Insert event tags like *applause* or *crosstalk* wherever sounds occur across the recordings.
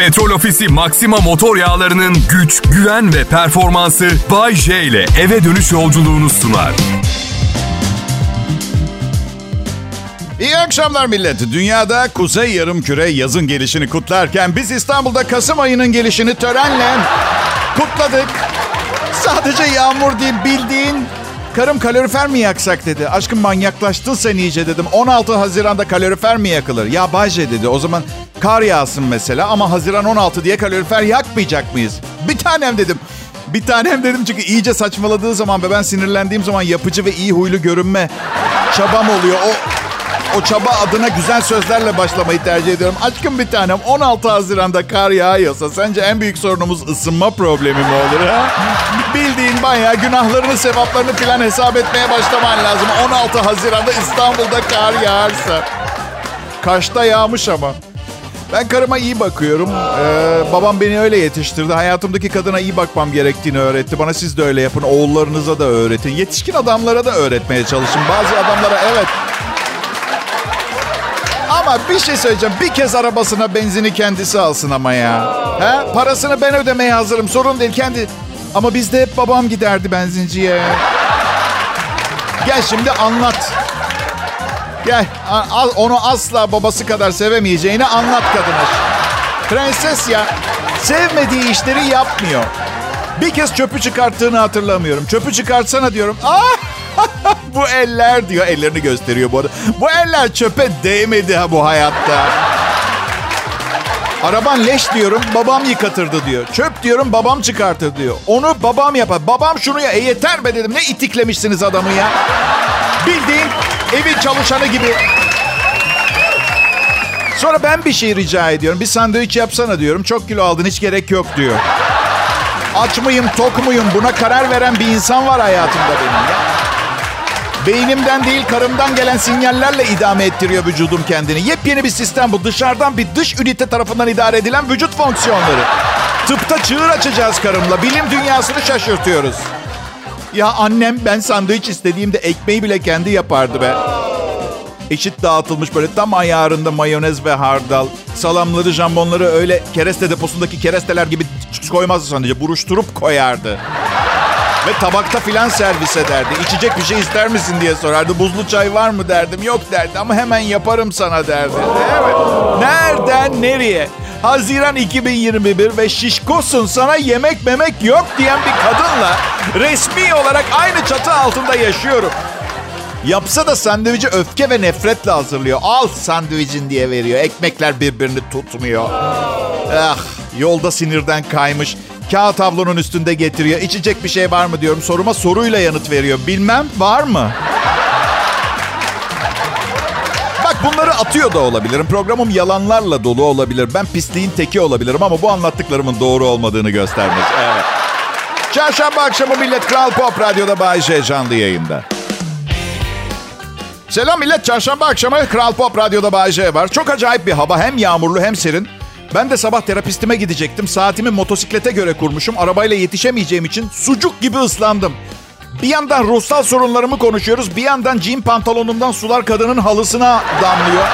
Petrol Ofisi Maxima motor yağlarının güç, güven ve performansı Bay J ile eve dönüş yolculuğunu sunar. İyi akşamlar millet. Dünyada kuzey yarım küre yazın gelişini kutlarken biz İstanbul'da Kasım ayının gelişini törenle kutladık. Sadece yağmur değil bildiğin karım kalorifer mi yaksak dedi. Aşkım manyaklaştın sen iyice dedim. 16 Haziran'da kalorifer mi yakılır? Ya Bayce dedi o zaman kar yağsın mesela ama Haziran 16 diye kalorifer yakmayacak mıyız? Bir tanem dedim. Bir tanem dedim çünkü iyice saçmaladığı zaman ve ben sinirlendiğim zaman yapıcı ve iyi huylu görünme çabam oluyor. O o çaba adına güzel sözlerle başlamayı tercih ediyorum. Aşkım bir tanem 16 Haziran'da kar yağıyorsa sence en büyük sorunumuz ısınma problemi mi olur ha? Bildiğin bayağı günahlarını sevaplarını filan hesap etmeye başlaman lazım. 16 Haziran'da İstanbul'da kar yağarsa. Kaşta yağmış ama. Ben karıma iyi bakıyorum. Ee, babam beni öyle yetiştirdi. Hayatımdaki kadına iyi bakmam gerektiğini öğretti. Bana siz de öyle yapın. Oğullarınıza da öğretin. Yetişkin adamlara da öğretmeye çalışın. Bazı adamlara evet ama bir şey söyleyeceğim. Bir kez arabasına benzini kendisi alsın ama ya. He? Parasını ben ödemeye hazırım. Sorun değil kendi. Ama bizde hep babam giderdi benzinciye. Gel şimdi anlat. Gel onu asla babası kadar sevemeyeceğini anlat kadına. Prenses ya. Sevmediği işleri yapmıyor. Bir kez çöpü çıkarttığını hatırlamıyorum. Çöpü çıkartsana diyorum. Ah! Bu eller diyor. Ellerini gösteriyor bu arada. Bu eller çöpe değmedi ha bu hayatta. Araban leş diyorum babam yıkatırdı diyor. Çöp diyorum babam çıkartır diyor. Onu babam yapar. Babam şunu ya. E yeter be dedim. Ne itiklemişsiniz adamı ya. Bildiğin evin çalışanı gibi. Sonra ben bir şey rica ediyorum. Bir sandviç yapsana diyorum. Çok kilo aldın hiç gerek yok diyor. Aç mıyım tok muyum buna karar veren bir insan var hayatımda benim ya. Beynimden değil karımdan gelen sinyallerle idame ettiriyor vücudum kendini. Yepyeni bir sistem bu. Dışarıdan bir dış ünite tarafından idare edilen vücut fonksiyonları. Tıpta çığır açacağız karımla. Bilim dünyasını şaşırtıyoruz. Ya annem ben sandviç istediğimde ekmeği bile kendi yapardı be. Eşit dağıtılmış böyle tam ayarında mayonez ve hardal. Salamları, jambonları öyle kereste deposundaki keresteler gibi koymazdı sadece. Buruşturup koyardı. Ve tabakta filan servis ederdi. İçecek bir şey ister misin diye sorardı. Buzlu çay var mı derdim. Yok derdi ama hemen yaparım sana derdi. Evet. Nereden nereye? Haziran 2021 ve şişkosun sana yemek memek yok diyen bir kadınla resmi olarak aynı çatı altında yaşıyorum. Yapsa da sandviçi öfke ve nefretle hazırlıyor. Al sandviçin diye veriyor. Ekmekler birbirini tutmuyor. Ah, yolda sinirden kaymış. Kağıt tablonun üstünde getiriyor. İçecek bir şey var mı diyorum. Soruma soruyla yanıt veriyor. Bilmem var mı? Bak bunları atıyor da olabilirim. Programım yalanlarla dolu olabilir. Ben pisliğin teki olabilirim ama bu anlattıklarımın doğru olmadığını göstermez. Evet. Çarşamba akşamı millet Kral Pop Radyo'da Bay J canlı yayında. Selam millet. Çarşamba akşamı Kral Pop Radyo'da Bay J var. Çok acayip bir hava. Hem yağmurlu hem serin. Ben de sabah terapistime gidecektim. Saatimi motosiklete göre kurmuşum. Arabayla yetişemeyeceğim için sucuk gibi ıslandım. Bir yandan ruhsal sorunlarımı konuşuyoruz. Bir yandan jean pantolonumdan sular kadının halısına damlıyor.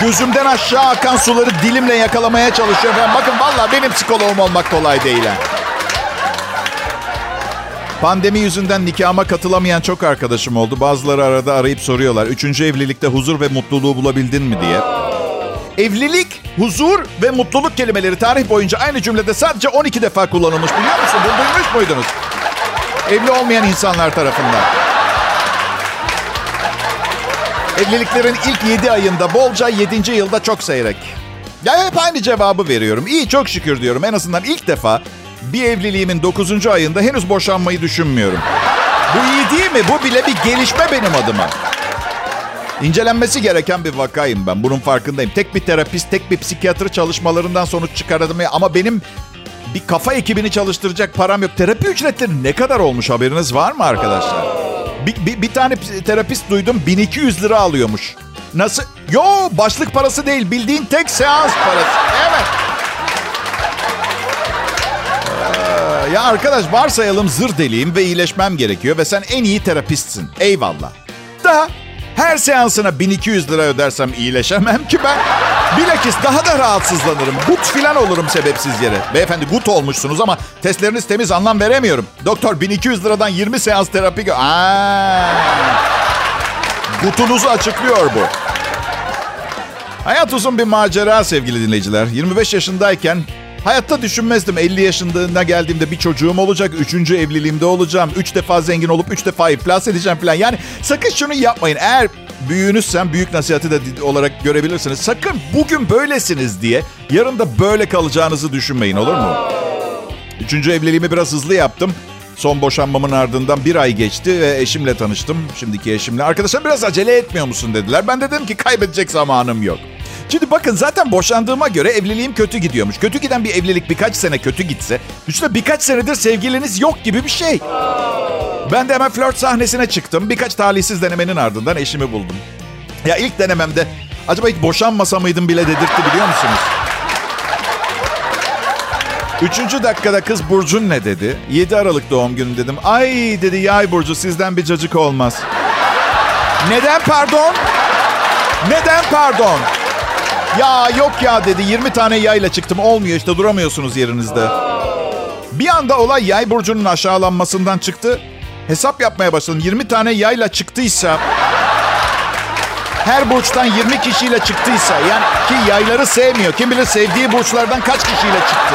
Gözümden aşağı akan suları dilimle yakalamaya çalışıyorum. Ben bakın valla benim psikoloğum olmak kolay değil. Pandemi yüzünden nikahıma katılamayan çok arkadaşım oldu. Bazıları arada arayıp soruyorlar. Üçüncü evlilikte huzur ve mutluluğu bulabildin mi diye. Evlilik, huzur ve mutluluk kelimeleri tarih boyunca aynı cümlede sadece 12 defa kullanılmış biliyor musun? Bunu duymuş muydunuz? Evli olmayan insanlar tarafından. Evliliklerin ilk 7 ayında bolca 7. yılda çok seyrek. Ya hep aynı cevabı veriyorum. İyi çok şükür diyorum. En azından ilk defa bir evliliğimin 9. ayında henüz boşanmayı düşünmüyorum. Bu iyi değil mi? Bu bile bir gelişme benim adıma. İncelenmesi gereken bir vakayım ben. Bunun farkındayım. Tek bir terapist, tek bir psikiyatr çalışmalarından sonuç çıkardım. Ama benim bir kafa ekibini çalıştıracak param yok. Terapi ücretleri ne kadar olmuş haberiniz var mı arkadaşlar? Bir, bir, bir tane terapist duydum 1200 lira alıyormuş. Nasıl? Yo başlık parası değil bildiğin tek seans parası. Evet. Ee, ya arkadaş varsayalım zır deliyim ve iyileşmem gerekiyor ve sen en iyi terapistsin. Eyvallah. Da her seansına 1200 lira ödersem iyileşemem ki ben. Bilakis daha da rahatsızlanırım. Gut filan olurum sebepsiz yere. Beyefendi gut olmuşsunuz ama testleriniz temiz anlam veremiyorum. Doktor 1200 liradan 20 seans terapi... Aa. Gutunuzu açıklıyor bu. Hayat uzun bir macera sevgili dinleyiciler. 25 yaşındayken hayatta düşünmezdim 50 yaşındığına geldiğimde bir çocuğum olacak. Üçüncü evliliğimde olacağım. Üç defa zengin olup üç defa iflas edeceğim falan. Yani sakın şunu yapmayın. Eğer büyüğünüzsem büyük nasihati de olarak görebilirsiniz. Sakın bugün böylesiniz diye yarın da böyle kalacağınızı düşünmeyin olur mu? Üçüncü evliliğimi biraz hızlı yaptım. Son boşanmamın ardından bir ay geçti ve eşimle tanıştım. Şimdiki eşimle. Arkadaşlar biraz acele etmiyor musun dediler. Ben de dedim ki kaybedecek zamanım yok. Şimdi bakın zaten boşandığıma göre evliliğim kötü gidiyormuş. Kötü giden bir evlilik birkaç sene kötü gitse... ...üstüne birkaç senedir sevgiliniz yok gibi bir şey. Ben de hemen flört sahnesine çıktım. Birkaç talihsiz denemenin ardından eşimi buldum. Ya ilk denememde acaba hiç boşanmasa mıydım bile dedirtti biliyor musunuz? Üçüncü dakikada kız Burcun ne dedi? 7 Aralık doğum günü dedim. Ay dedi yay Burcu sizden bir cacık olmaz. Neden pardon? Neden pardon? Ya yok ya dedi 20 tane yayla çıktım olmuyor işte duramıyorsunuz yerinizde. Bir anda olay yay burcunun aşağılanmasından çıktı. Hesap yapmaya başladım. 20 tane yayla çıktıysa her burçtan 20 kişiyle çıktıysa yani ki yayları sevmiyor. Kim bilir sevdiği burçlardan kaç kişiyle çıktı.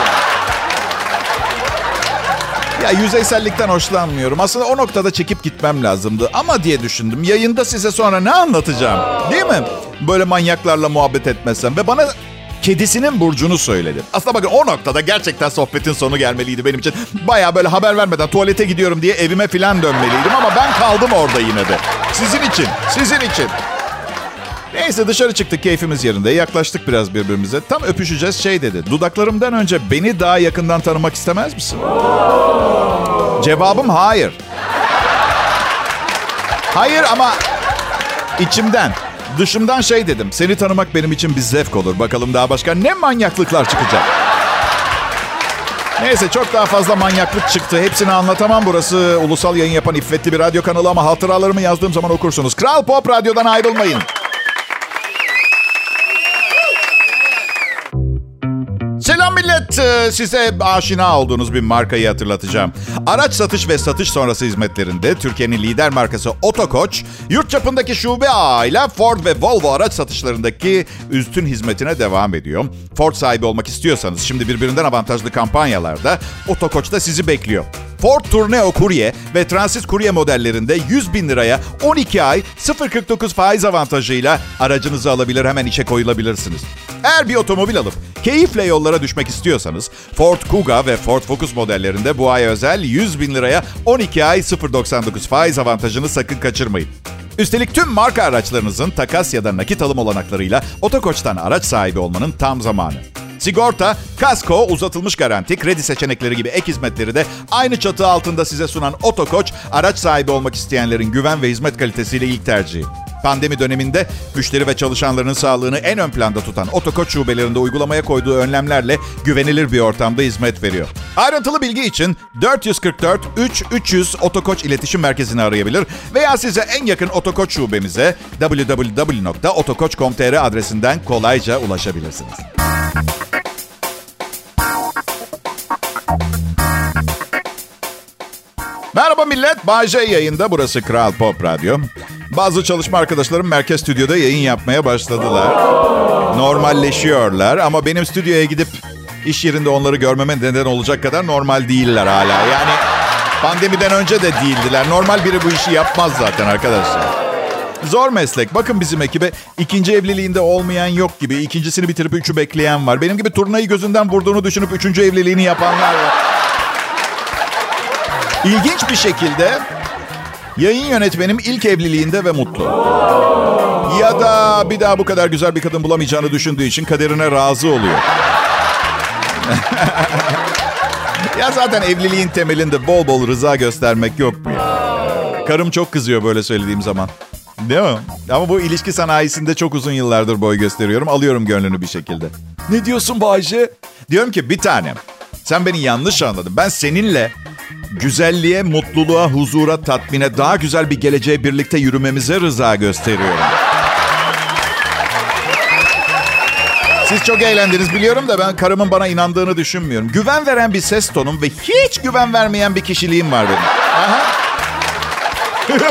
Ya yüzeysellikten hoşlanmıyorum. Aslında o noktada çekip gitmem lazımdı. Ama diye düşündüm. Yayında size sonra ne anlatacağım? Değil mi? Böyle manyaklarla muhabbet etmezsem. Ve bana kedisinin burcunu söyledi. Aslında bakın o noktada gerçekten sohbetin sonu gelmeliydi benim için. Baya böyle haber vermeden tuvalete gidiyorum diye evime filan dönmeliydim. Ama ben kaldım orada yine de. Sizin için, sizin için. Neyse dışarı çıktık keyfimiz yerinde. Yaklaştık biraz birbirimize. Tam öpüşeceğiz şey dedi. Dudaklarımdan önce beni daha yakından tanımak istemez misin? Cevabım hayır. Hayır ama içimden, dışımdan şey dedim. Seni tanımak benim için bir zevk olur. Bakalım daha başka ne manyaklıklar çıkacak. Neyse çok daha fazla manyaklık çıktı. Hepsini anlatamam. Burası ulusal yayın yapan iffetli bir radyo kanalı ama hatıralarımı yazdığım zaman okursunuz. Kral Pop Radyo'dan ayrılmayın. Selam millet. Ee, Size aşina olduğunuz bir markayı hatırlatacağım. Araç satış ve satış sonrası hizmetlerinde Türkiye'nin lider markası Otokoç, yurt çapındaki şube ağıyla Ford ve Volvo araç satışlarındaki üstün hizmetine devam ediyor. Ford sahibi olmak istiyorsanız şimdi birbirinden avantajlı kampanyalarda Otokoç da sizi bekliyor. Ford Tourneo Kurye ve Transit Kurye modellerinde 100 bin liraya 12 ay 0.49 faiz avantajıyla aracınızı alabilir hemen işe koyulabilirsiniz. Eğer bir otomobil alıp keyifle yollara düşmek istiyorsanız Ford Kuga ve Ford Focus modellerinde bu ay özel 100 bin liraya 12 ay 0.99 faiz avantajını sakın kaçırmayın. Üstelik tüm marka araçlarınızın takas ya da nakit alım olanaklarıyla Otokoç'tan araç sahibi olmanın tam zamanı. Sigorta, kasko, uzatılmış garanti, kredi seçenekleri gibi ek hizmetleri de aynı çatı altında size sunan Otokoç, araç sahibi olmak isteyenlerin güven ve hizmet kalitesiyle ilk tercihi. Pandemi döneminde müşteri ve çalışanların sağlığını en ön planda tutan Otokoç şubelerinde uygulamaya koyduğu önlemlerle güvenilir bir ortamda hizmet veriyor. Ayrıntılı bilgi için 444 3 300 Otokoç iletişim merkezini arayabilir veya size en yakın Otokoç şubemize www.otokoç.com.tr adresinden kolayca ulaşabilirsiniz. Merhaba millet, Bay J yayında. Burası Kral Pop Radyo. Bazı çalışma arkadaşlarım merkez stüdyoda yayın yapmaya başladılar. Normalleşiyorlar ama benim stüdyoya gidip iş yerinde onları görmeme neden olacak kadar normal değiller hala. Yani pandemiden önce de değildiler. Normal biri bu işi yapmaz zaten arkadaşlar. Zor meslek. Bakın bizim ekibe ikinci evliliğinde olmayan yok gibi. İkincisini bitirip üçü bekleyen var. Benim gibi turnayı gözünden vurduğunu düşünüp üçüncü evliliğini yapanlar var. İlginç bir şekilde yayın yönetmenim ilk evliliğinde ve mutlu. Ya da bir daha bu kadar güzel bir kadın bulamayacağını düşündüğü için kaderine razı oluyor. *laughs* ya zaten evliliğin temelinde bol bol rıza göstermek yok mu? Karım çok kızıyor böyle söylediğim zaman. Değil mi? Ama bu ilişki sanayisinde çok uzun yıllardır boy gösteriyorum. Alıyorum gönlünü bir şekilde. Ne diyorsun Bayce? Diyorum ki bir tanem. Sen beni yanlış anladın. Ben seninle güzelliğe, mutluluğa, huzura, tatmine, daha güzel bir geleceğe birlikte yürümemize rıza gösteriyorum. Siz çok eğlendiniz biliyorum da ben karımın bana inandığını düşünmüyorum. Güven veren bir ses tonum ve hiç güven vermeyen bir kişiliğim var benim. *laughs*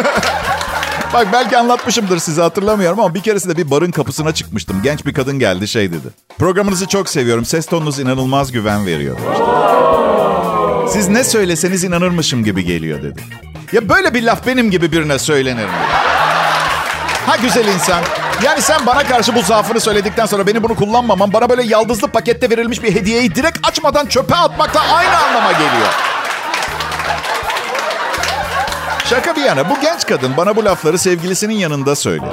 Bak belki anlatmışımdır size hatırlamıyorum ama bir keresinde bir barın kapısına çıkmıştım. Genç bir kadın geldi şey dedi. Programınızı çok seviyorum. Ses tonunuz inanılmaz güven veriyor. Siz ne söyleseniz inanırmışım gibi geliyor dedi. Ya böyle bir laf benim gibi birine söylenir mi? Ha güzel insan. Yani sen bana karşı bu zaafını söyledikten sonra benim bunu kullanmamam bana böyle yaldızlı pakette verilmiş bir hediyeyi direkt açmadan çöpe atmakla aynı anlama geliyor. Şaka bir yana bu genç kadın bana bu lafları sevgilisinin yanında söyledi.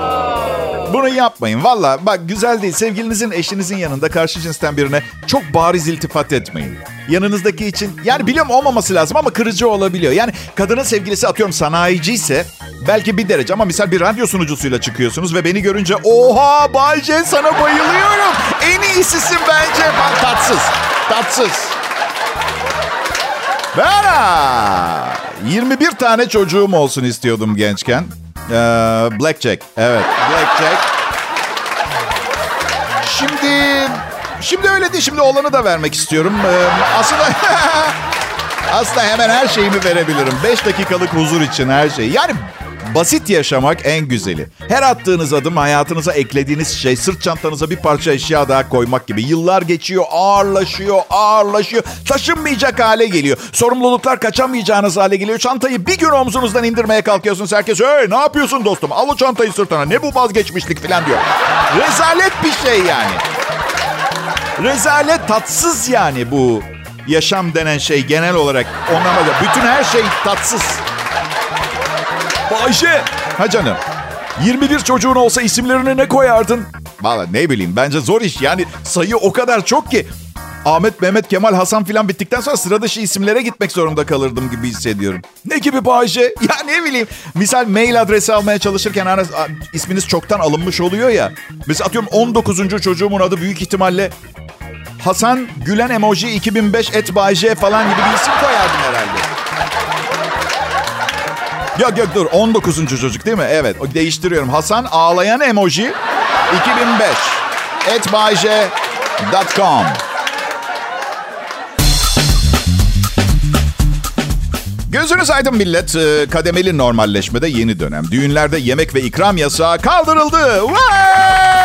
Bunu yapmayın. Valla bak güzel değil. Sevgilinizin, eşinizin yanında karşı cinsten birine çok bariz iltifat etmeyin. Yanınızdaki için yani biliyorum olmaması lazım ama kırıcı olabiliyor. Yani kadının sevgilisi atıyorum sanayici ise belki bir derece ama misal bir radyo sunucusuyla çıkıyorsunuz ve beni görünce oha Bay J sana bayılıyorum. En iyisisin bence. Bak, tatsız. Tatsız. Ben 21 tane çocuğum olsun istiyordum gençken. Ee, Blackjack. Evet. Blackjack. Şimdi şimdi öyle değil. Şimdi olanı da vermek istiyorum. Ee, aslında *laughs* aslında hemen her şeyimi verebilirim. 5 dakikalık huzur için her şey. Yani basit yaşamak en güzeli. Her attığınız adım hayatınıza eklediğiniz şey sırt çantanıza bir parça eşya daha koymak gibi. Yıllar geçiyor, ağırlaşıyor, ağırlaşıyor. Taşınmayacak hale geliyor. Sorumluluklar kaçamayacağınız hale geliyor. Çantayı bir gün omzunuzdan indirmeye kalkıyorsunuz. Herkes hey ne yapıyorsun dostum? Al o çantayı sırtına. Ne bu vazgeçmişlik falan diyor. Rezalet bir şey yani. Rezalet tatsız yani bu yaşam denen şey genel olarak. Ondan bütün her şey tatsız. Bayşe. Ha canım. 21 çocuğun olsa isimlerini ne koyardın? Valla ne bileyim bence zor iş. Yani sayı o kadar çok ki. Ahmet, Mehmet, Kemal, Hasan filan bittikten sonra sıra dışı isimlere gitmek zorunda kalırdım gibi hissediyorum. Ne gibi Bayşe? *laughs* Ya ne bileyim. Misal mail adresi almaya çalışırken hani, isminiz çoktan alınmış oluyor ya. Mesela atıyorum 19. çocuğumun adı büyük ihtimalle Hasan Gülen Emoji 2005 et Bayce falan gibi bir isim koyardım herhalde. Yok yok dur 19. çocuk değil mi? Evet değiştiriyorum. Hasan ağlayan emoji 2005 etbayce.com Gözünüz aydın millet. Ee, kademeli normalleşmede yeni dönem. Düğünlerde yemek ve ikram yasağı kaldırıldı. Vay!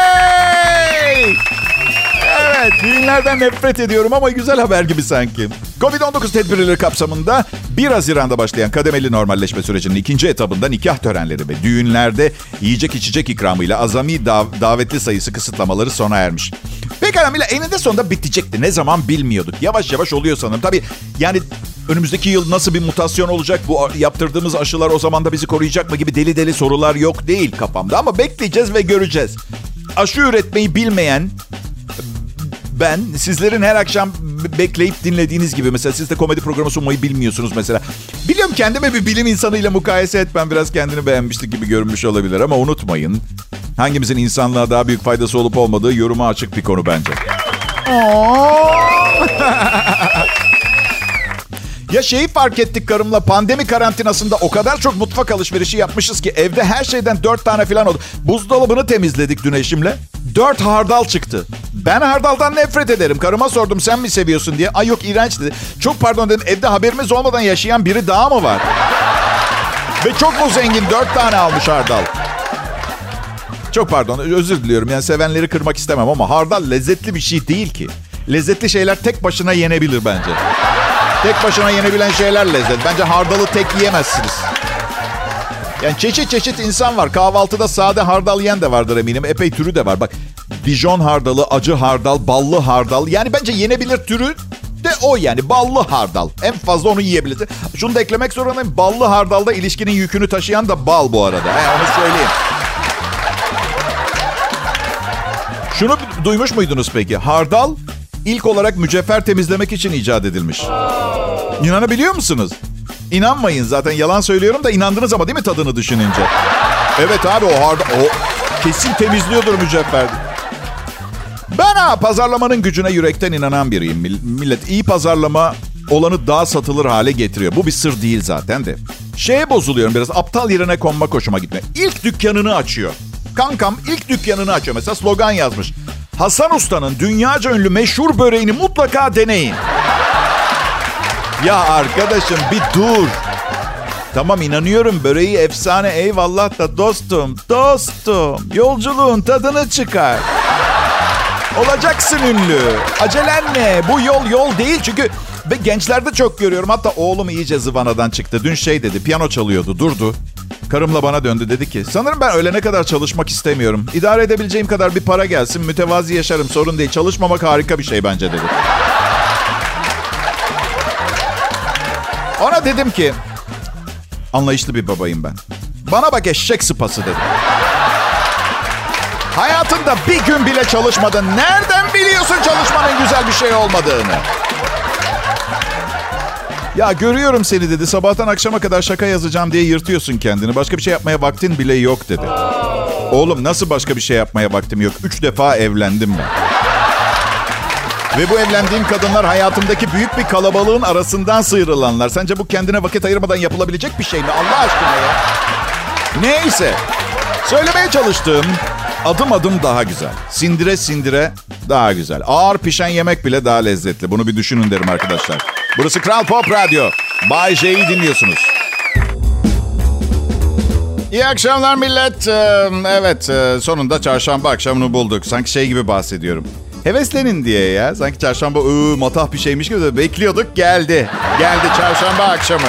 Evet, düğünlerden nefret ediyorum ama güzel haber gibi sanki. Covid-19 tedbirleri kapsamında 1 Haziran'da başlayan kademeli normalleşme sürecinin ikinci etabında nikah törenleri ve düğünlerde yiyecek içecek ikramıyla azami dav- davetli sayısı kısıtlamaları sona ermiş. Pekala Mila eninde sonunda bitecekti. Ne zaman bilmiyorduk. Yavaş yavaş oluyor sanırım. Tabii yani önümüzdeki yıl nasıl bir mutasyon olacak? Bu yaptırdığımız aşılar o zaman da bizi koruyacak mı gibi deli deli sorular yok değil kafamda. Ama bekleyeceğiz ve göreceğiz. Aşı üretmeyi bilmeyen ben sizlerin her akşam bekleyip dinlediğiniz gibi mesela siz de komedi programı sunmayı bilmiyorsunuz mesela. Biliyorum kendime bir bilim insanıyla mukayese etmem biraz kendini beğenmiştik gibi görünmüş olabilir ama unutmayın. Hangimizin insanlığa daha büyük faydası olup olmadığı yoruma açık bir konu bence. Ya şeyi fark ettik karımla pandemi karantinasında o kadar çok mutfak alışverişi yapmışız ki evde her şeyden dört tane falan oldu. Buzdolabını temizledik dün eşimle. Dört hardal çıktı. Ben hardaldan nefret ederim. Karıma sordum sen mi seviyorsun diye. Ay yok iğrenç dedi. Çok pardon dedim evde haberimiz olmadan yaşayan biri daha mı var? Ve çok mu zengin? Dört tane almış hardal. Çok pardon özür diliyorum. Yani sevenleri kırmak istemem ama hardal lezzetli bir şey değil ki. Lezzetli şeyler tek başına yenebilir bence. Tek başına yenebilen şeyler lezzet. Bence hardalı tek yiyemezsiniz. Yani çeşit çeşit insan var. Kahvaltıda sade hardal yiyen de vardır eminim. Epey türü de var. Bak Dijon hardalı, acı hardal, ballı hardal. Yani bence yenebilir türü de o yani ballı hardal. En fazla onu yiyebilirsin. Şunu da eklemek zorundayım. Ballı hardalda ilişkinin yükünü taşıyan da bal bu arada. He, onu söyleyeyim. Şunu duymuş muydunuz peki? Hardal ilk olarak mücevher temizlemek için icat edilmiş. İnanabiliyor musunuz? İnanmayın zaten yalan söylüyorum da inandınız ama değil mi tadını düşününce? Evet abi o hardal o kesin temizliyordur mücevher. Ben ha pazarlamanın gücüne yürekten inanan biriyim. Millet iyi pazarlama olanı daha satılır hale getiriyor. Bu bir sır değil zaten de. Şeye bozuluyorum biraz aptal yerine konma hoşuma gitme. İlk dükkanını açıyor. Kankam ilk dükkanını açıyor. Mesela slogan yazmış. Hasan Usta'nın dünyaca ünlü meşhur böreğini mutlaka deneyin. Ya arkadaşım bir dur. Tamam inanıyorum böreği efsane eyvallah da dostum, dostum. Yolculuğun tadını çıkar. Olacaksın ünlü. Acelen ne? Bu yol yol değil çünkü ve gençlerde çok görüyorum. Hatta oğlum iyice zıvanadan çıktı. Dün şey dedi piyano çalıyordu durdu. Karımla bana döndü dedi ki sanırım ben ölene kadar çalışmak istemiyorum. İdare edebileceğim kadar bir para gelsin mütevazi yaşarım sorun değil. Çalışmamak harika bir şey bence dedi. Ona dedim ki anlayışlı bir babayım ben. Bana bak eşek sıpası dedim. Hayatında bir gün bile çalışmadın. Nereden biliyorsun çalışmanın güzel bir şey olmadığını? Ya görüyorum seni dedi. Sabahtan akşama kadar şaka yazacağım diye yırtıyorsun kendini. Başka bir şey yapmaya vaktin bile yok dedi. Oğlum nasıl başka bir şey yapmaya vaktim yok? Üç defa evlendim ben. Ve bu evlendiğim kadınlar hayatımdaki büyük bir kalabalığın arasından sıyrılanlar. Sence bu kendine vakit ayırmadan yapılabilecek bir şey mi? Allah aşkına ya. Neyse. Söylemeye çalıştığım adım adım daha güzel. Sindire sindire daha güzel. Ağır pişen yemek bile daha lezzetli. Bunu bir düşünün derim arkadaşlar. Burası Kral Pop Radyo. Bay J'yi dinliyorsunuz. İyi akşamlar millet. Ee, Evet e, sonunda çarşamba akşamını bulduk. Sanki şey gibi bahsediyorum. Heveslenin diye ya. Sanki çarşamba ıı, matah bir şeymiş gibi bekliyorduk geldi. Geldi çarşamba akşamı. *laughs*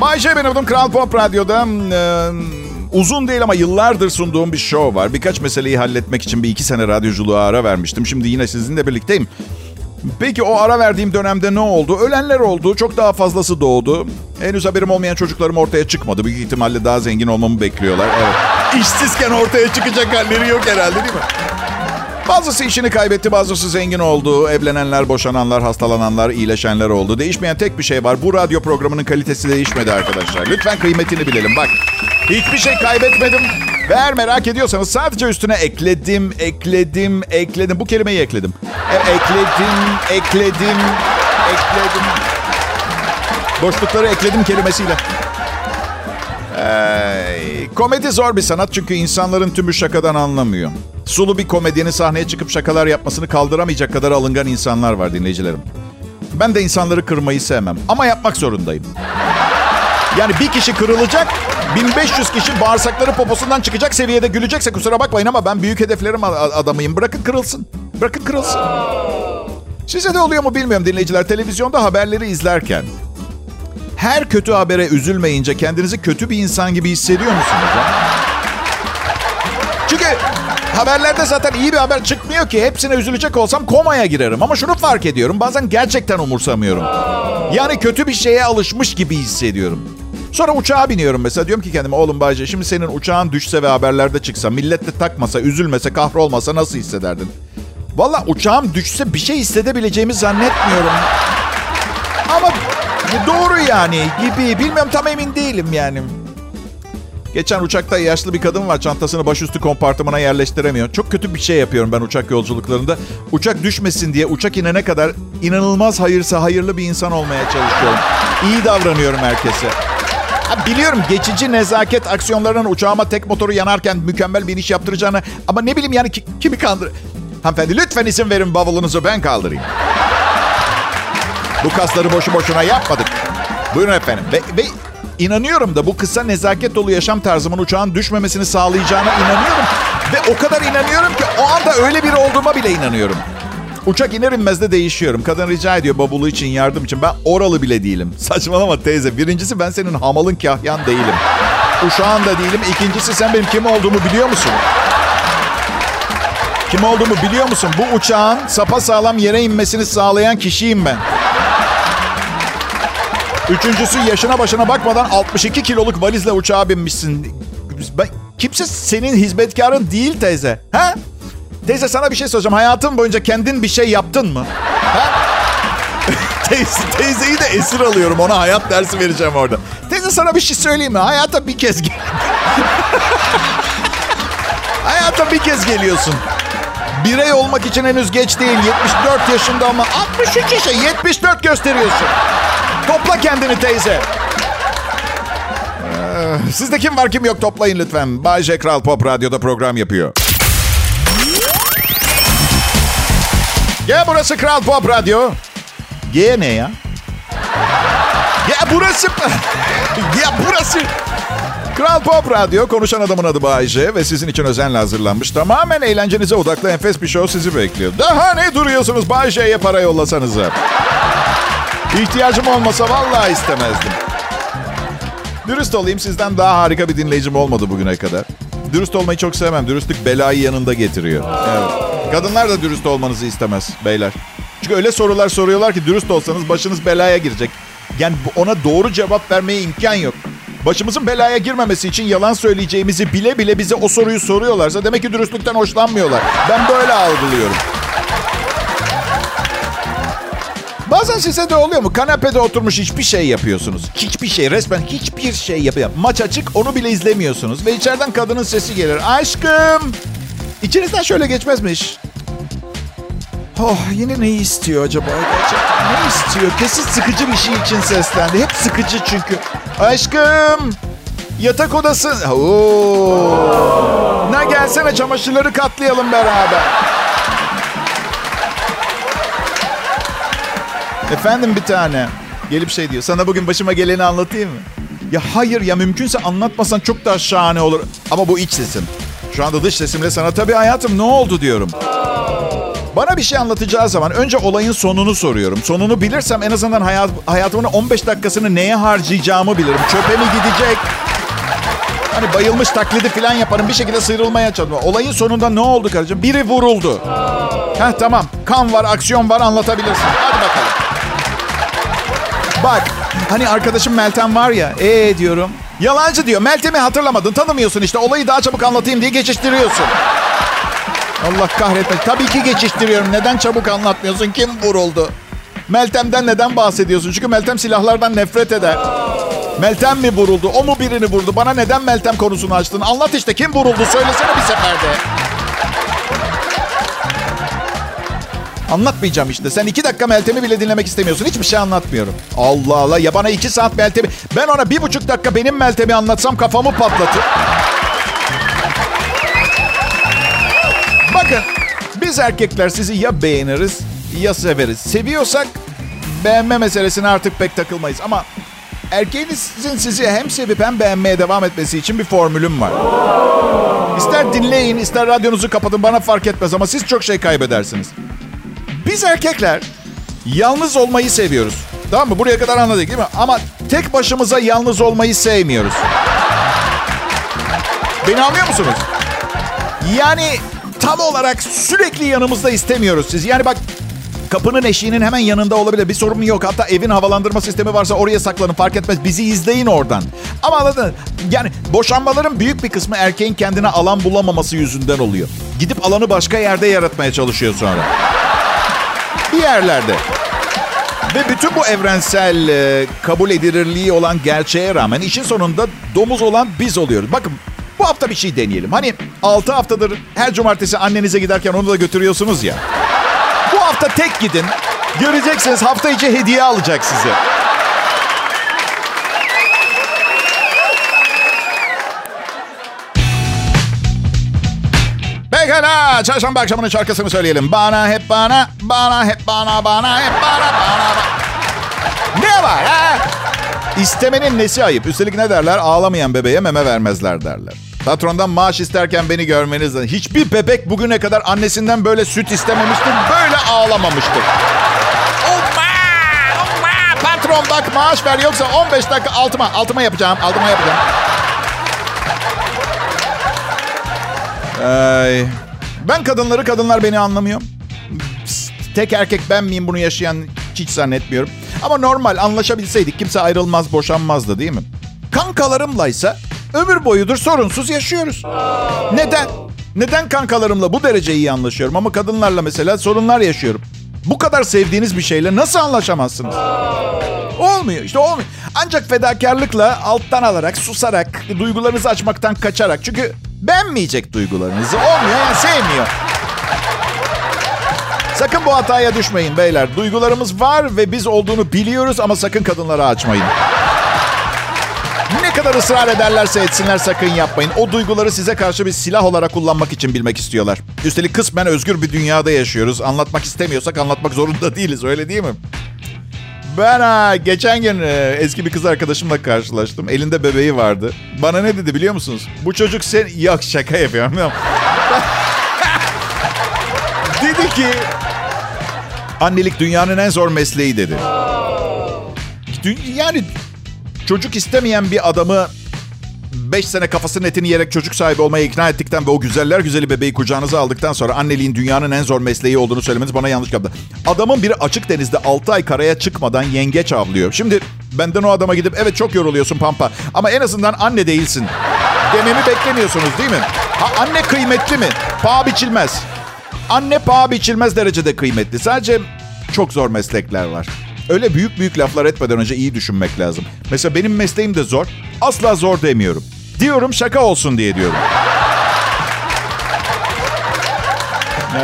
Bay J benim adım Kral Pop Radyo'da. Uzun değil ama yıllardır sunduğum bir show var. Birkaç meseleyi halletmek için bir iki sene radyoculuğa ara vermiştim. Şimdi yine sizinle birlikteyim. Peki o ara verdiğim dönemde ne oldu? Ölenler oldu. Çok daha fazlası doğdu. Henüz haberim olmayan çocuklarım ortaya çıkmadı. Büyük ihtimalle daha zengin olmamı bekliyorlar. Evet. İşsizken ortaya çıkacak halleri yok herhalde değil mi? Bazısı işini kaybetti, bazısı zengin oldu. Evlenenler, boşananlar, hastalananlar, iyileşenler oldu. Değişmeyen tek bir şey var. Bu radyo programının kalitesi değişmedi arkadaşlar. Lütfen kıymetini bilelim. Bak, hiçbir şey kaybetmedim. Ve eğer merak ediyorsanız sadece üstüne ekledim, ekledim, ekledim. Bu kelimeyi ekledim. E, ekledim, ekledim, ekledim. Boşlukları ekledim kelimesiyle. Ee, komedi zor bir sanat çünkü insanların tümü şakadan anlamıyor. Sulu bir komedyenin sahneye çıkıp şakalar yapmasını kaldıramayacak kadar alıngan insanlar var dinleyicilerim. Ben de insanları kırmayı sevmem ama yapmak zorundayım. Yani bir kişi kırılacak, 1500 kişi bağırsakları poposundan çıkacak seviyede gülecekse kusura bakmayın ama ben büyük hedeflerim adamıyım. Bırakın kırılsın. Bırakın kırılsın. Size de oluyor mu bilmiyorum dinleyiciler. Televizyonda haberleri izlerken her kötü habere üzülmeyince kendinizi kötü bir insan gibi hissediyor musunuz? Çünkü haberlerde zaten iyi bir haber çıkmıyor ki. Hepsine üzülecek olsam komaya girerim. Ama şunu fark ediyorum. Bazen gerçekten umursamıyorum. Yani kötü bir şeye alışmış gibi hissediyorum. Sonra uçağa biniyorum mesela. Diyorum ki kendime oğlum Bayce şimdi senin uçağın düşse ve haberlerde çıksa, millet de takmasa, üzülmese, kahrolmasa nasıl hissederdin? Valla uçağım düşse bir şey hissedebileceğimi zannetmiyorum. Ama doğru yani gibi. Bilmiyorum tam emin değilim yani. Geçen uçakta yaşlı bir kadın var. Çantasını başüstü kompartımana yerleştiremiyor. Çok kötü bir şey yapıyorum ben uçak yolculuklarında. Uçak düşmesin diye uçak inene kadar inanılmaz hayırsa hayırlı bir insan olmaya çalışıyorum. İyi davranıyorum herkese. Biliyorum geçici nezaket aksiyonlarının uçağıma tek motoru yanarken mükemmel bir iş yaptıracağını... Ama ne bileyim yani ki, kimi kandır... Hanımefendi lütfen izin verin bavulunuzu ben kaldırayım. Bu kasları boşu boşuna yapmadık. Buyurun efendim. Ve, ve inanıyorum da bu kısa nezaket dolu yaşam tarzımın uçağın düşmemesini sağlayacağına inanıyorum. Ve o kadar inanıyorum ki o anda öyle biri olduğuma bile inanıyorum. Uçak iner inmez de değişiyorum. Kadın rica ediyor babulu için yardım için. Ben oralı bile değilim. *laughs* Saçmalama teyze. Birincisi ben senin hamalın kahyan değilim. Uşağın da değilim. İkincisi sen benim kim olduğumu biliyor musun? Kim olduğumu biliyor musun? Bu uçağın sapa sağlam yere inmesini sağlayan kişiyim ben. Üçüncüsü yaşına başına bakmadan 62 kiloluk valizle uçağa binmişsin. Ben, kimse senin hizmetkarın değil teyze. Ha? Teyze sana bir şey soracağım. Hayatın boyunca kendin bir şey yaptın mı? *laughs* Teyze, teyzeyi de esir alıyorum. Ona hayat dersi vereceğim orada. Teyze sana bir şey söyleyeyim mi? Hayata bir kez gel. *laughs* Hayata bir kez geliyorsun. Birey olmak için henüz geç değil. 74 yaşında ama 63 yaşa 74 gösteriyorsun. Topla kendini teyze. Ee, sizde kim var kim yok toplayın lütfen. Bay J. Kral Pop Radyo'da program yapıyor. Ya burası Kral Pop Radyo. G ne ya? Ya burası... *laughs* ya burası... Kral Pop Radyo, konuşan adamın adı Bayece ve sizin için özenle hazırlanmış. Tamamen eğlencenize odaklı enfes bir show sizi bekliyor. Daha ne duruyorsunuz Bayece'ye para yollasanıza. İhtiyacım olmasa vallahi istemezdim. Dürüst olayım sizden daha harika bir dinleyicim olmadı bugüne kadar. Dürüst olmayı çok sevmem. Dürüstlük belayı yanında getiriyor. Evet. Kadınlar da dürüst olmanızı istemez beyler. Çünkü öyle sorular soruyorlar ki dürüst olsanız başınız belaya girecek. Yani ona doğru cevap vermeye imkan yok. Başımızın belaya girmemesi için yalan söyleyeceğimizi bile bile bize o soruyu soruyorlarsa demek ki dürüstlükten hoşlanmıyorlar. Ben böyle algılıyorum. Bazen size de oluyor mu? Kanepede oturmuş hiçbir şey yapıyorsunuz. Hiçbir şey, resmen hiçbir şey yapıyor. Maç açık, onu bile izlemiyorsunuz. Ve içeriden kadının sesi gelir. Aşkım! İçinizden şöyle geçmezmiş. Oh yine neyi istiyor acaba? Gerçekten ne istiyor? Kesin sıkıcı bir şey için seslendi. Hep sıkıcı çünkü. Aşkım! Yatak odası... Oo. Ne gelsene çamaşırları katlayalım beraber. Efendim bir tane. Gelip şey diyor. Sana bugün başıma geleni anlatayım mı? Ya hayır ya mümkünse anlatmasan çok daha şahane olur. Ama bu iç sesim. Şu anda dış sesimle sana tabii hayatım ne oldu diyorum. Bana bir şey anlatacağı zaman önce olayın sonunu soruyorum. Sonunu bilirsem en azından hayat, hayatımın 15 dakikasını neye harcayacağımı bilirim. Çöpe mi gidecek? Hani bayılmış taklidi falan yaparım. Bir şekilde sıyrılmaya çalışıyorum. Olayın sonunda ne oldu karıcığım? Biri vuruldu. Heh tamam. Kan var, aksiyon var anlatabilirsin. Hadi bakalım. Bak hani arkadaşım Meltem var ya. Ee diyorum. Yalancı diyor. Meltem'i hatırlamadın. Tanımıyorsun işte. Olayı daha çabuk anlatayım diye geçiştiriyorsun. Allah kahretmesin. Tabii ki geçiştiriyorum. Neden çabuk anlatmıyorsun? Kim vuruldu? Meltem'den neden bahsediyorsun? Çünkü Meltem silahlardan nefret eder. Meltem mi vuruldu? O mu birini vurdu? Bana neden Meltem konusunu açtın? Anlat işte kim vuruldu? Söylesene bir seferde. Anlatmayacağım işte. Sen iki dakika Meltem'i bile dinlemek istemiyorsun. Hiçbir şey anlatmıyorum. Allah Allah. Ya bana iki saat Meltem'i... Ben ona bir buçuk dakika benim Meltem'i anlatsam kafamı patlatır. Bakın biz erkekler sizi ya beğeniriz ya severiz. Seviyorsak beğenme meselesine artık pek takılmayız. Ama erkeğinizin sizi hem sevip hem beğenmeye devam etmesi için bir formülüm var. İster dinleyin ister radyonuzu kapatın bana fark etmez ama siz çok şey kaybedersiniz. Biz erkekler yalnız olmayı seviyoruz. Tamam mı? Buraya kadar anladık değil mi? Ama tek başımıza yalnız olmayı sevmiyoruz. Beni anlıyor musunuz? Yani tam olarak sürekli yanımızda istemiyoruz siz. Yani bak kapının eşiğinin hemen yanında olabilir. Bir sorun yok. Hatta evin havalandırma sistemi varsa oraya saklanın fark etmez. Bizi izleyin oradan. Ama anladın Yani boşanmaların büyük bir kısmı erkeğin kendine alan bulamaması yüzünden oluyor. Gidip alanı başka yerde yaratmaya çalışıyor sonra. Bir yerlerde. Ve bütün bu evrensel e, kabul edilirliği olan gerçeğe rağmen işin sonunda domuz olan biz oluyoruz. Bakın bu hafta bir şey deneyelim. Hani 6 haftadır her cumartesi annenize giderken onu da götürüyorsunuz ya. Bu hafta tek gidin. Göreceksiniz hafta içi hediye alacak size. Pekala. Çarşamba akşamının şarkısını söyleyelim. Bana hep bana, bana hep bana, bana hep bana, bana. bana. Ne var ha? İstemenin nesi ayıp? Üstelik ne derler? Ağlamayan bebeğe meme vermezler derler. Patrondan maaş isterken beni görmeniz. Hiçbir bebek bugüne kadar annesinden böyle süt istememiştir, böyle ağlamamıştır. Umma! Umma! Patron bak maaş ver yoksa 15 dakika altıma, altıma yapacağım, altıma yapacağım. Ay. Ben kadınları, kadınlar beni anlamıyor. Tek erkek ben miyim bunu yaşayan hiç zannetmiyorum. Ama normal anlaşabilseydik kimse ayrılmaz, boşanmazdı değil mi? Kankalarımlaysa ömür boyudur sorunsuz yaşıyoruz. Neden? Neden kankalarımla bu derece iyi anlaşıyorum ama kadınlarla mesela sorunlar yaşıyorum? Bu kadar sevdiğiniz bir şeyle nasıl anlaşamazsınız? Olmuyor işte olmuyor. Ancak fedakarlıkla alttan alarak, susarak, duygularınızı açmaktan kaçarak. Çünkü beğenmeyecek duygularınızı. Olmuyor yani sevmiyor. Sakın bu hataya düşmeyin beyler. Duygularımız var ve biz olduğunu biliyoruz ama sakın kadınlara açmayın. Ne kadar ısrar ederlerse etsinler sakın yapmayın. O duyguları size karşı bir silah olarak kullanmak için bilmek istiyorlar. Üstelik kısmen özgür bir dünyada yaşıyoruz. Anlatmak istemiyorsak anlatmak zorunda *laughs* değiliz öyle değil mi? Ben ha, geçen gün e, eski bir kız arkadaşımla karşılaştım. Elinde bebeği vardı. Bana ne dedi biliyor musunuz? Bu çocuk sen... Yok şaka yapıyorum. *laughs* dedi ki... Annelik dünyanın en zor mesleği dedi. Yani çocuk istemeyen bir adamı 5 sene kafasının etini yiyerek çocuk sahibi olmaya ikna ettikten ve o güzeller güzeli bebeği kucağınıza aldıktan sonra anneliğin dünyanın en zor mesleği olduğunu söylemeniz bana yanlış geldi. Adamın biri açık denizde 6 ay karaya çıkmadan yengeç avlıyor. Şimdi benden o adama gidip evet çok yoruluyorsun Pampa ama en azından anne değilsin dememi beklemiyorsunuz değil mi? Ha, anne kıymetli mi? Paha biçilmez. Anne paha biçilmez derecede kıymetli. Sadece çok zor meslekler var. Öyle büyük büyük laflar etmeden önce iyi düşünmek lazım. Mesela benim mesleğim de zor. Asla zor demiyorum. Diyorum şaka olsun diye diyorum.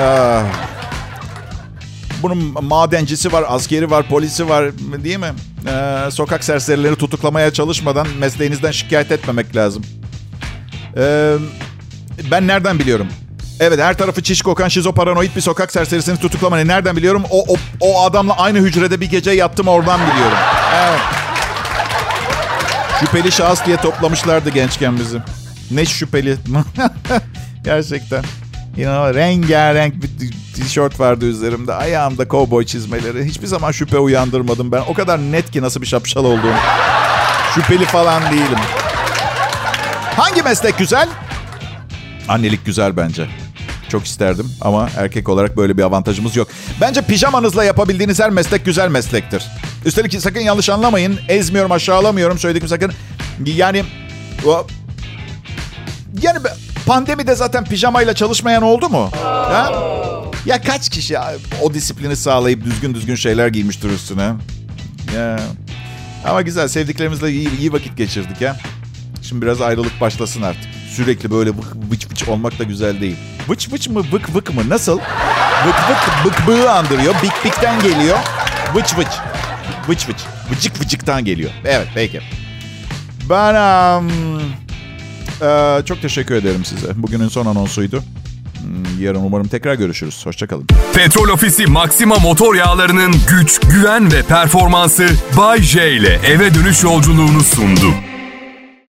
Ah. Bunun madencisi var, askeri var, polisi var değil mi? Ee, sokak serserileri tutuklamaya çalışmadan mesleğinizden şikayet etmemek lazım. Ee, ben nereden biliyorum? Evet her tarafı çiş kokan şizoparanoid bir sokak serserisini tutuklamayı nereden biliyorum? O, o, o adamla aynı hücrede bir gece yattım oradan biliyorum. Evet. Şüpheli şahıs diye toplamışlardı gençken bizi. Ne şüpheli. *laughs* Gerçekten. İnanılmaz. Rengarenk bir tişört vardı üzerimde. Ayağımda kovboy çizmeleri. Hiçbir zaman şüphe uyandırmadım ben. O kadar net ki nasıl bir şapşal olduğum. Şüpheli falan değilim. Hangi meslek güzel? Annelik güzel bence. Çok isterdim ama erkek olarak böyle bir avantajımız yok. Bence pijamanızla yapabildiğiniz her meslek güzel meslektir. Üstelik sakın yanlış anlamayın. Ezmiyorum, aşağılamıyorum söyledim sakın. Yani o yani pandemide zaten pijamayla çalışmayan oldu mu? Ha? Ya kaç kişi o disiplini sağlayıp düzgün düzgün şeyler giymiştir üstüne? Ya. Ama güzel sevdiklerimizle iyi, iyi vakit geçirdik ya. Şimdi biraz ayrılık başlasın artık. Sürekli böyle vık vıç vıç olmak da güzel değil. Vıç vıç mı vık vık mı nasıl? Vık vık vık bığı andırıyor. Bik bikten geliyor. Vıç vıç. Vıç vıç. Vıcık vıcıktan geliyor. Evet peki. Ben um, e, çok teşekkür ederim size. Bugünün son anonsuydu. Hmm, yarın umarım tekrar görüşürüz. Hoşçakalın. Petrol Ofisi Maxima motor yağlarının güç, güven ve performansı Bay J ile eve dönüş yolculuğunu sundu.